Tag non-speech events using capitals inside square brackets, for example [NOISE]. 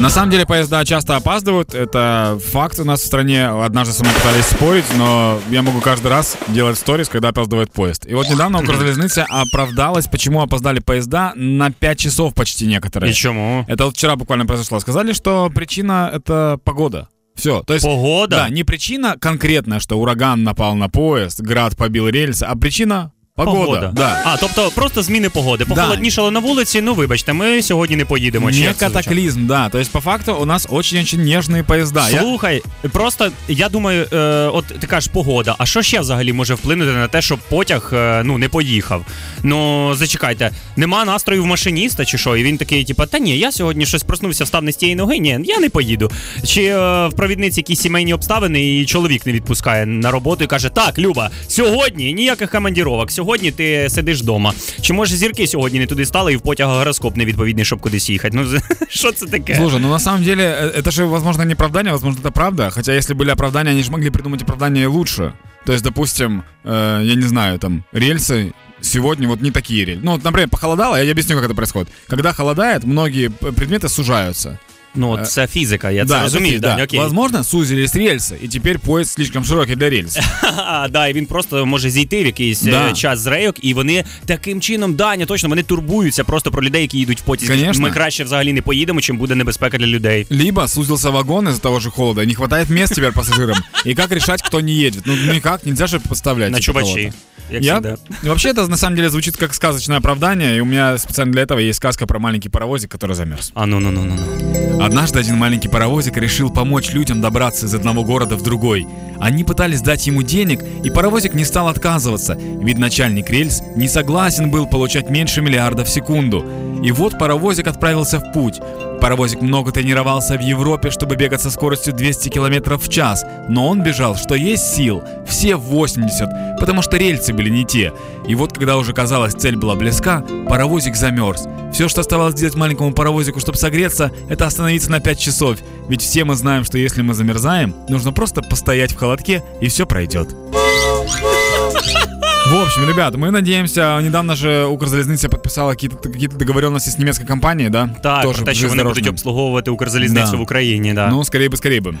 На самом деле поезда часто опаздывают, это факт у нас в стране. Однажды со мной пытались спорить, но я могу каждый раз делать сторис, когда опаздывает поезд. И вот недавно Укрзалезница [LAUGHS] оправдалась, почему опоздали поезда на 5 часов почти некоторые. И чому? Это вот вчера буквально произошло. Сказали, что причина это погода. Все, то есть... Погода? Да, не причина конкретная, что ураган напал на поезд, град побил рельсы, а причина Погода, да. А, тобто просто зміни погоди. Похолоднішало на вулиці, ну вибачте, ми сьогодні не поїдемо. Не катаклизм, да. То есть, по факту, у нас очень-очень нежные поезда. Слухай, я... просто я думаю, е, от ти кажеш погода, а що ще взагалі може вплинути на те, щоб потяг е, ну, не поїхав? Ну, зачекайте, нема настрою в машиніста чи що? І він такий, типу, та ні, я сьогодні щось проснувся, встав не з тієї ноги, ні, я не поїду. Чи е, в провідниці якісь сімейні обставини, і чоловік не відпускає на роботу і каже: Так, Люба, сьогодні ніяких командіровок Сьогодні сьогодні ти сидиш вдома. Чи може зірки сьогодні не туди стали і в потяг гороскоп невідповідний, щоб кудись їхати? Ну [LAUGHS] що це таке? Слушай, ну на самом деле это же, возможно, не оправдание, возможно, это правда. Хотя если были оправдания, они же могли придумать оправдание лучше. То есть, допустим, э, я не знаю, там, рельсы сегодня вот не такие рельсы. Ну, вот, например, похолодало, я объясню, как это происходит. Когда холодает, многие предметы сужаются. Ну, э, це фізика, я це розумію. Да, окей. Возможно, сузились рельси, і тепер поїзд слишком широкий для рельс. [LAUGHS] да, і він просто може зійти в якийсь е, да. час з рейок, і вони таким чином, Даня, точно, вони турбуються просто про людей, які їдуть в потязі. Конечно. Ми краще взагалі не поїдемо, чим буде небезпека для людей. Либо сузился вагон из-за того же холода, не хватает мест теперь пассажирам. И как решать, кто не едет? Ну, никак, нельзя же подставлять. На типа чувачи. Я... Вообще, это на самом деле звучит как сказочное оправдание, и у меня специально для этого есть сказка про маленький паровозик, который замерз. А ну ну ну ну ну. Однажды один маленький паровозик решил помочь людям добраться из одного города в другой. Они пытались дать ему денег, и паровозик не стал отказываться, ведь начальник рельс не согласен был получать меньше миллиарда в секунду. И вот паровозик отправился в путь. Паровозик много тренировался в Европе, чтобы бегать со скоростью 200 км в час, но он бежал, что есть сил, все 80, потому что рельсы были не те. И вот когда уже казалось цель была близка, паровозик замерз. Все, что оставалось делать маленькому паровозику, чтобы согреться, это остановиться на 5 часов. Ведь все мы знаем, что если мы замерзаем, нужно просто постоять в холодке и все пройдет. В общем, ребят, мы надеемся, недавно же Укрзалізниця подписала какие-то какие договоренности с немецкой компанией, да? Так, Тоже про те, що вони будуть обслуговувати Укрзалізницю да. в Україні, да. Ну, скорее бы, скорее бы.